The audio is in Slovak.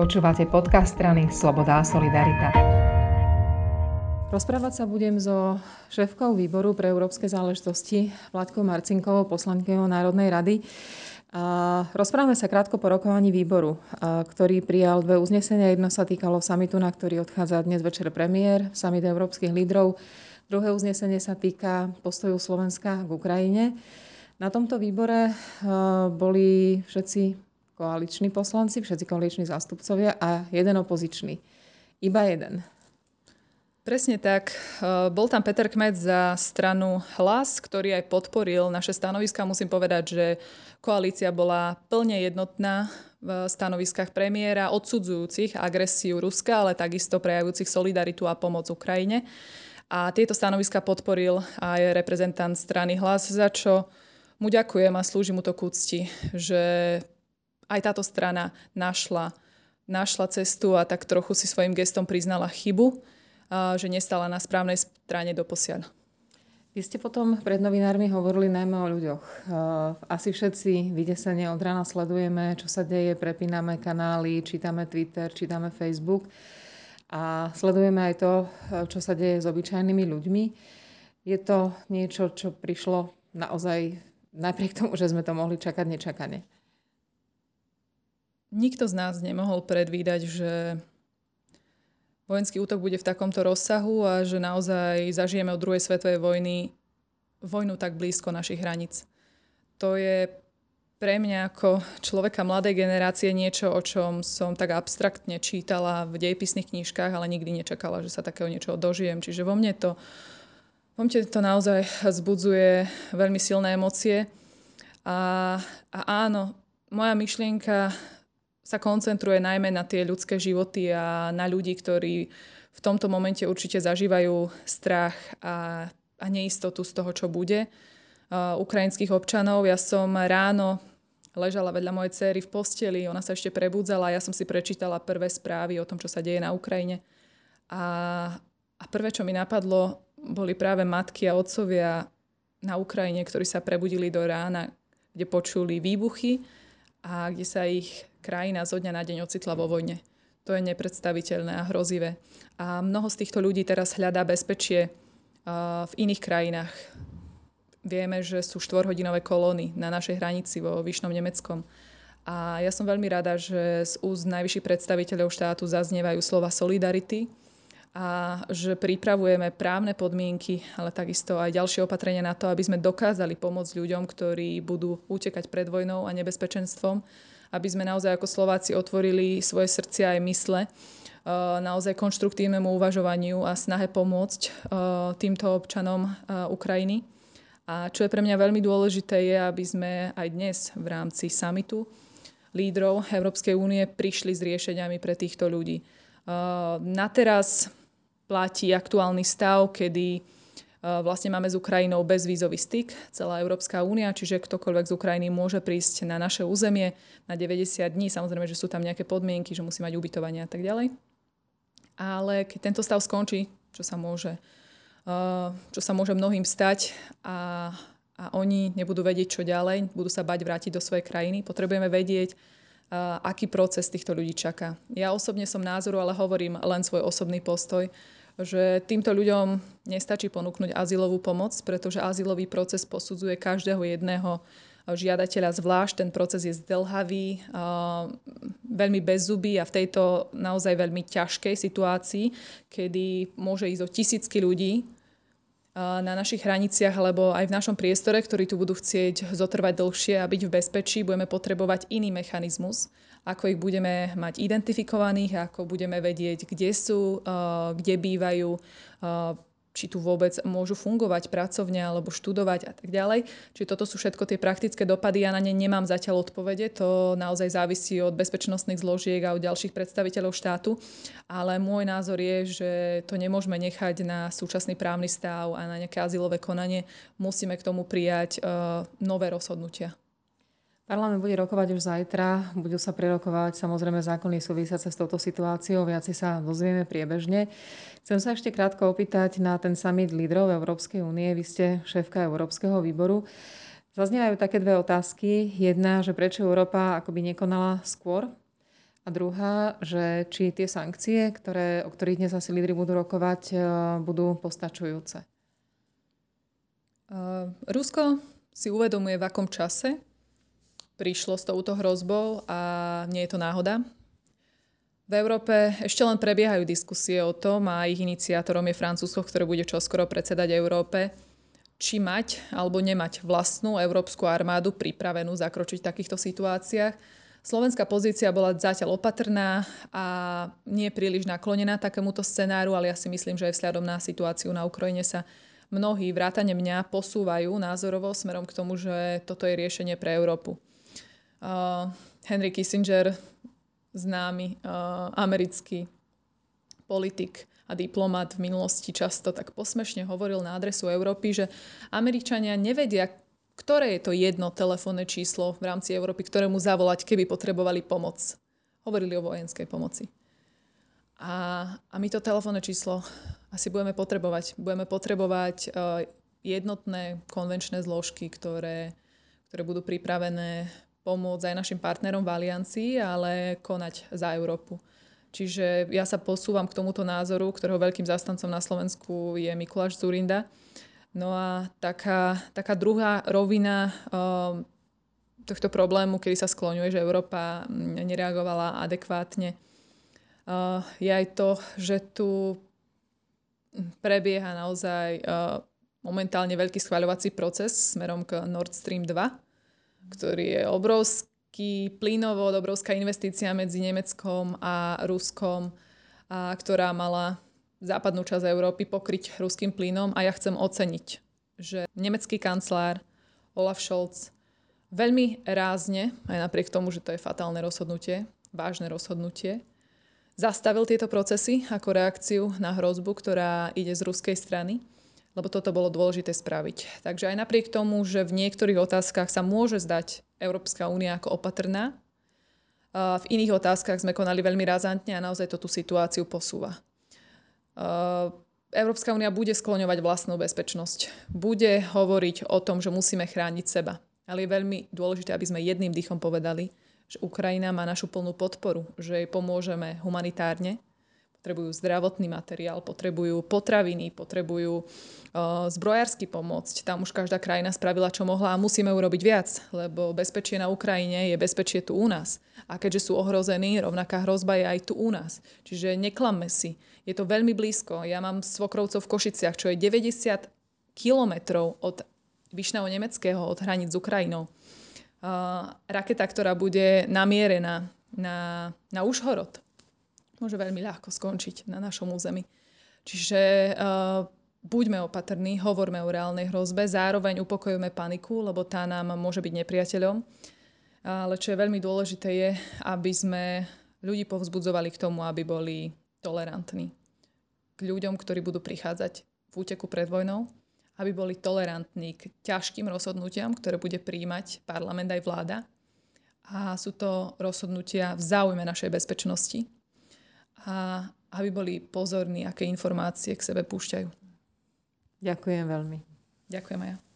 Počúvate podcast strany Sloboda a Solidarita. Rozprávať sa budem so šéfkou výboru pre európske záležitosti Vládkou Marcinkovou, poslankyňou Národnej rady. Rozprávame sa krátko po rokovaní výboru, ktorý prijal dve uznesenia. Jedno sa týkalo samitu, na ktorý odchádza dnes večer premiér, samit európskych lídrov. Druhé uznesenie sa týka postoju Slovenska k Ukrajine. Na tomto výbore boli všetci koaliční poslanci, všetci koaliční zástupcovia a jeden opozičný. Iba jeden. Presne tak. E, bol tam Peter Kmet za stranu Hlas, ktorý aj podporil naše stanoviska. Musím povedať, že koalícia bola plne jednotná v stanoviskách premiéra, odsudzujúcich agresiu Ruska, ale takisto prejavujúcich solidaritu a pomoc Ukrajine. A tieto stanoviska podporil aj reprezentant strany Hlas, za čo mu ďakujem a slúži mu to k úcti, že aj táto strana našla, našla cestu a tak trochu si svojim gestom priznala chybu, že nestala na správnej strane do posiaľ. Vy ste potom pred novinármi hovorili najmä o ľuďoch. Asi všetci vydesene od rána sledujeme, čo sa deje, prepíname kanály, čítame Twitter, čítame Facebook a sledujeme aj to, čo sa deje s obyčajnými ľuďmi. Je to niečo, čo prišlo naozaj napriek tomu, že sme to mohli čakať nečakane. Nikto z nás nemohol predvídať, že vojenský útok bude v takomto rozsahu a že naozaj zažijeme od druhej svetovej vojny vojnu tak blízko našich hraníc. To je pre mňa ako človeka mladej generácie niečo, o čom som tak abstraktne čítala v dejpisných knížkach, ale nikdy nečakala, že sa takého niečoho dožijem. Čiže vo mne to, vo mne to naozaj zbudzuje veľmi silné emócie. A, a áno, moja myšlienka sa koncentruje najmä na tie ľudské životy a na ľudí, ktorí v tomto momente určite zažívajú strach a, a neistotu z toho, čo bude. Uh, ukrajinských občanov. Ja som ráno ležala vedľa mojej cery v posteli, ona sa ešte prebudzala ja som si prečítala prvé správy o tom, čo sa deje na Ukrajine. A, a prvé, čo mi napadlo, boli práve matky a otcovia na Ukrajine, ktorí sa prebudili do rána, kde počuli výbuchy a kde sa ich krajina zo dňa na deň ocitla vo vojne. To je nepredstaviteľné a hrozivé. A mnoho z týchto ľudí teraz hľadá bezpečie v iných krajinách. Vieme, že sú štvorhodinové kolóny na našej hranici vo Vyšnom Nemeckom. A ja som veľmi rada, že z úst najvyšších predstaviteľov štátu zaznievajú slova solidarity a že pripravujeme právne podmienky, ale takisto aj ďalšie opatrenia na to, aby sme dokázali pomôcť ľuďom, ktorí budú utekať pred vojnou a nebezpečenstvom aby sme naozaj ako Slováci otvorili svoje srdcia aj mysle naozaj konštruktívnemu uvažovaniu a snahe pomôcť týmto občanom Ukrajiny. A čo je pre mňa veľmi dôležité je, aby sme aj dnes v rámci samitu lídrov Európskej únie prišli s riešeniami pre týchto ľudí. Na teraz platí aktuálny stav, kedy Vlastne máme s Ukrajinou bezvízový styk, celá Európska únia, čiže ktokoľvek z Ukrajiny môže prísť na naše územie na 90 dní. Samozrejme, že sú tam nejaké podmienky, že musí mať ubytovanie a tak ďalej. Ale keď tento stav skončí, čo sa môže, čo sa môže mnohým stať a, a oni nebudú vedieť, čo ďalej, budú sa bať vrátiť do svojej krajiny, potrebujeme vedieť, aký proces týchto ľudí čaká. Ja osobne som názoru, ale hovorím len svoj osobný postoj, že týmto ľuďom nestačí ponúknuť azylovú pomoc, pretože azylový proces posudzuje každého jedného žiadateľa zvlášť. Ten proces je zdlhavý, veľmi bezzubý a v tejto naozaj veľmi ťažkej situácii, kedy môže ísť o tisícky ľudí na našich hraniciach alebo aj v našom priestore, ktorí tu budú chcieť zotrvať dlhšie a byť v bezpečí, budeme potrebovať iný mechanizmus ako ich budeme mať identifikovaných, ako budeme vedieť, kde sú, kde bývajú, či tu vôbec môžu fungovať pracovne alebo študovať a tak ďalej. Čiže toto sú všetko tie praktické dopady. Ja na ne nemám zatiaľ odpovede. To naozaj závisí od bezpečnostných zložiek a od ďalších predstaviteľov štátu. Ale môj názor je, že to nemôžeme nechať na súčasný právny stav a na nejaké azylové konanie. Musíme k tomu prijať uh, nové rozhodnutia. Parlament bude rokovať už zajtra, budú sa prerokovať samozrejme zákony súvisiace s touto situáciou, viaci sa dozvieme priebežne. Chcem sa ešte krátko opýtať na ten summit lídrov Európskej únie. Vy ste šéfka Európskeho výboru. Zaznievajú také dve otázky. Jedna, že prečo Európa akoby nekonala skôr A druhá, že či tie sankcie, ktoré, o ktorých dnes asi lídry budú rokovať, e, budú postačujúce. Uh, Rusko si uvedomuje, v akom čase prišlo s touto hrozbou a nie je to náhoda. V Európe ešte len prebiehajú diskusie o tom a ich iniciátorom je Francúzsko, ktoré bude čoskoro predsedať Európe, či mať alebo nemať vlastnú európsku armádu pripravenú zakročiť v takýchto situáciách. Slovenská pozícia bola zatiaľ opatrná a nie príliš naklonená takémuto scenáru, ale ja si myslím, že aj vzhľadom na situáciu na Ukrajine sa mnohí, vrátane mňa, posúvajú názorovo smerom k tomu, že toto je riešenie pre Európu. Uh, Henry Kissinger známy uh, americký politik a diplomat v minulosti často tak posmešne hovoril na adresu Európy, že Američania nevedia, ktoré je to jedno telefónne číslo v rámci Európy, ktorému zavolať, keby potrebovali pomoc. Hovorili o vojenskej pomoci. A, a my to telefónne číslo asi budeme potrebovať. Budeme potrebovať uh, jednotné konvenčné zložky, ktoré, ktoré budú pripravené pomôcť aj našim partnerom v aliancii, ale konať za Európu. Čiže ja sa posúvam k tomuto názoru, ktorého veľkým zastancom na Slovensku je Mikuláš Zurinda. No a taká, taká druhá rovina um, tohto problému, kedy sa skloňuje, že Európa nereagovala adekvátne, uh, je aj to, že tu prebieha naozaj uh, momentálne veľký schváľovací proces smerom k Nord Stream 2 ktorý je obrovský plynovod, obrovská investícia medzi Nemeckom a Ruskom, a ktorá mala západnú časť Európy pokryť ruským plynom a ja chcem oceniť, že nemecký kancelár Olaf Scholz veľmi rázne, aj napriek tomu, že to je fatálne rozhodnutie, vážne rozhodnutie, zastavil tieto procesy ako reakciu na hrozbu, ktorá ide z ruskej strany lebo toto bolo dôležité spraviť. Takže aj napriek tomu, že v niektorých otázkach sa môže zdať Európska únia ako opatrná, v iných otázkach sme konali veľmi razantne a naozaj to tú situáciu posúva. Európska únia bude skloňovať vlastnú bezpečnosť. Bude hovoriť o tom, že musíme chrániť seba. Ale je veľmi dôležité, aby sme jedným dýchom povedali, že Ukrajina má našu plnú podporu, že jej pomôžeme humanitárne, potrebujú zdravotný materiál, potrebujú potraviny, potrebujú uh, zbrojársky pomôcť. Tam už každá krajina spravila, čo mohla a musíme urobiť viac, lebo bezpečie na Ukrajine je bezpečie tu u nás. A keďže sú ohrození, rovnaká hrozba je aj tu u nás. Čiže neklamme si. Je to veľmi blízko. Ja mám svokrovcov v Košiciach, čo je 90 kilometrov od Vyšného Nemeckého, od hraníc s Ukrajinou. Uh, raketa, ktorá bude namierená na, na Užhorod, môže veľmi ľahko skončiť na našom území. Čiže uh, buďme opatrní, hovorme o reálnej hrozbe, zároveň upokojujeme paniku, lebo tá nám môže byť nepriateľom. Ale čo je veľmi dôležité je, aby sme ľudí povzbudzovali k tomu, aby boli tolerantní. K ľuďom, ktorí budú prichádzať v úteku pred vojnou, aby boli tolerantní k ťažkým rozhodnutiam, ktoré bude príjmať parlament aj vláda. A sú to rozhodnutia v záujme našej bezpečnosti, a aby boli pozorní, aké informácie k sebe púšťajú. Ďakujem veľmi. Ďakujem aj ja.